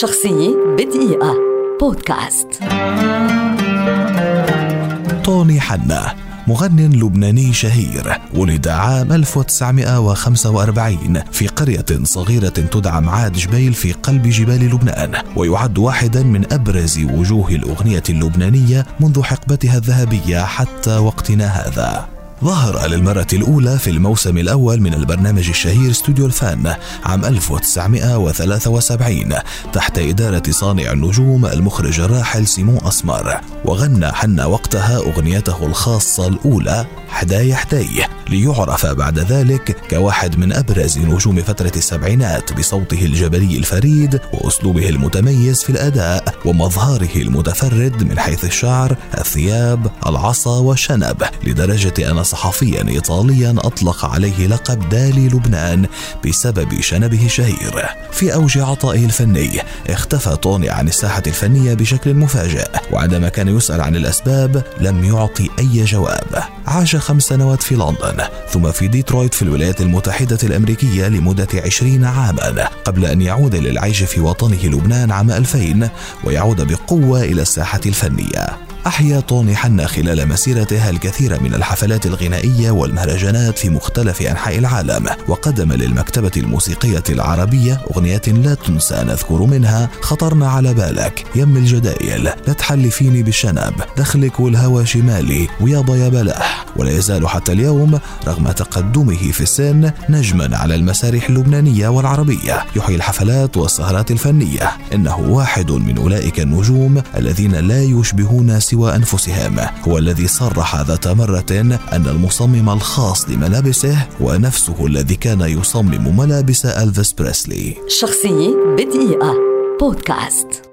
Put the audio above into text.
شخصية بدقيقة. بودكاست. طوني حنا مغن لبناني شهير ولد عام 1945 في قرية صغيرة تدعى معاد جبيل في قلب جبال لبنان ويعد واحدا من أبرز وجوه الأغنية اللبنانية منذ حقبتها الذهبية حتى وقتنا هذا. ظهر للمرة الأولى في الموسم الأول من البرنامج الشهير استوديو الفان عام 1973 تحت إدارة صانع النجوم المخرج الراحل سيمون أسمر وغنى حنا وقتها أغنيته الخاصة الأولى حداي حداي ليعرف بعد ذلك كواحد من أبرز نجوم فترة السبعينات بصوته الجبلي الفريد وأسلوبه المتميز في الأداء ومظهره المتفرد من حيث الشعر الثياب العصا والشنب لدرجة أن صحفيا إيطاليا أطلق عليه لقب دالي لبنان بسبب شنبه الشهير. في أوج عطائه الفني اختفى طوني عن الساحة الفنية بشكل مفاجئ وعندما كان يسأل عن الأسباب لم يعطي أي جواب. عاش خمس سنوات في لندن ثم في ديترويت في الولايات المتحدة الأمريكية لمدة عشرين عاما قبل أن يعود للعيش في وطنه لبنان عام 2000 ويعود بقوة إلى الساحة الفنية. أحيا طوني حنا خلال مسيرته الكثير من الحفلات الغنائية والمهرجانات في مختلف أنحاء العالم وقدم للمكتبة الموسيقية العربية أغنيات لا تنسى نذكر منها خطرنا على بالك يم الجدايل لا تحلفيني بالشنب دخلك والهوى شمالي ويابا يا بلح ولا يزال حتى اليوم رغم تقدمه في السن نجما على المسارح اللبنانية والعربية. يحيي الحفلات والسهرات الفنية. إنه واحد من أولئك النجوم الذين لا يشبهون سوى أنفسهم. هو الذي صرح ذات مرة أن المصمم الخاص لملابسه هو نفسه الذي كان يصمم ملابس ألفيس بريسلي. شخصية بدقيقة. بودكاست.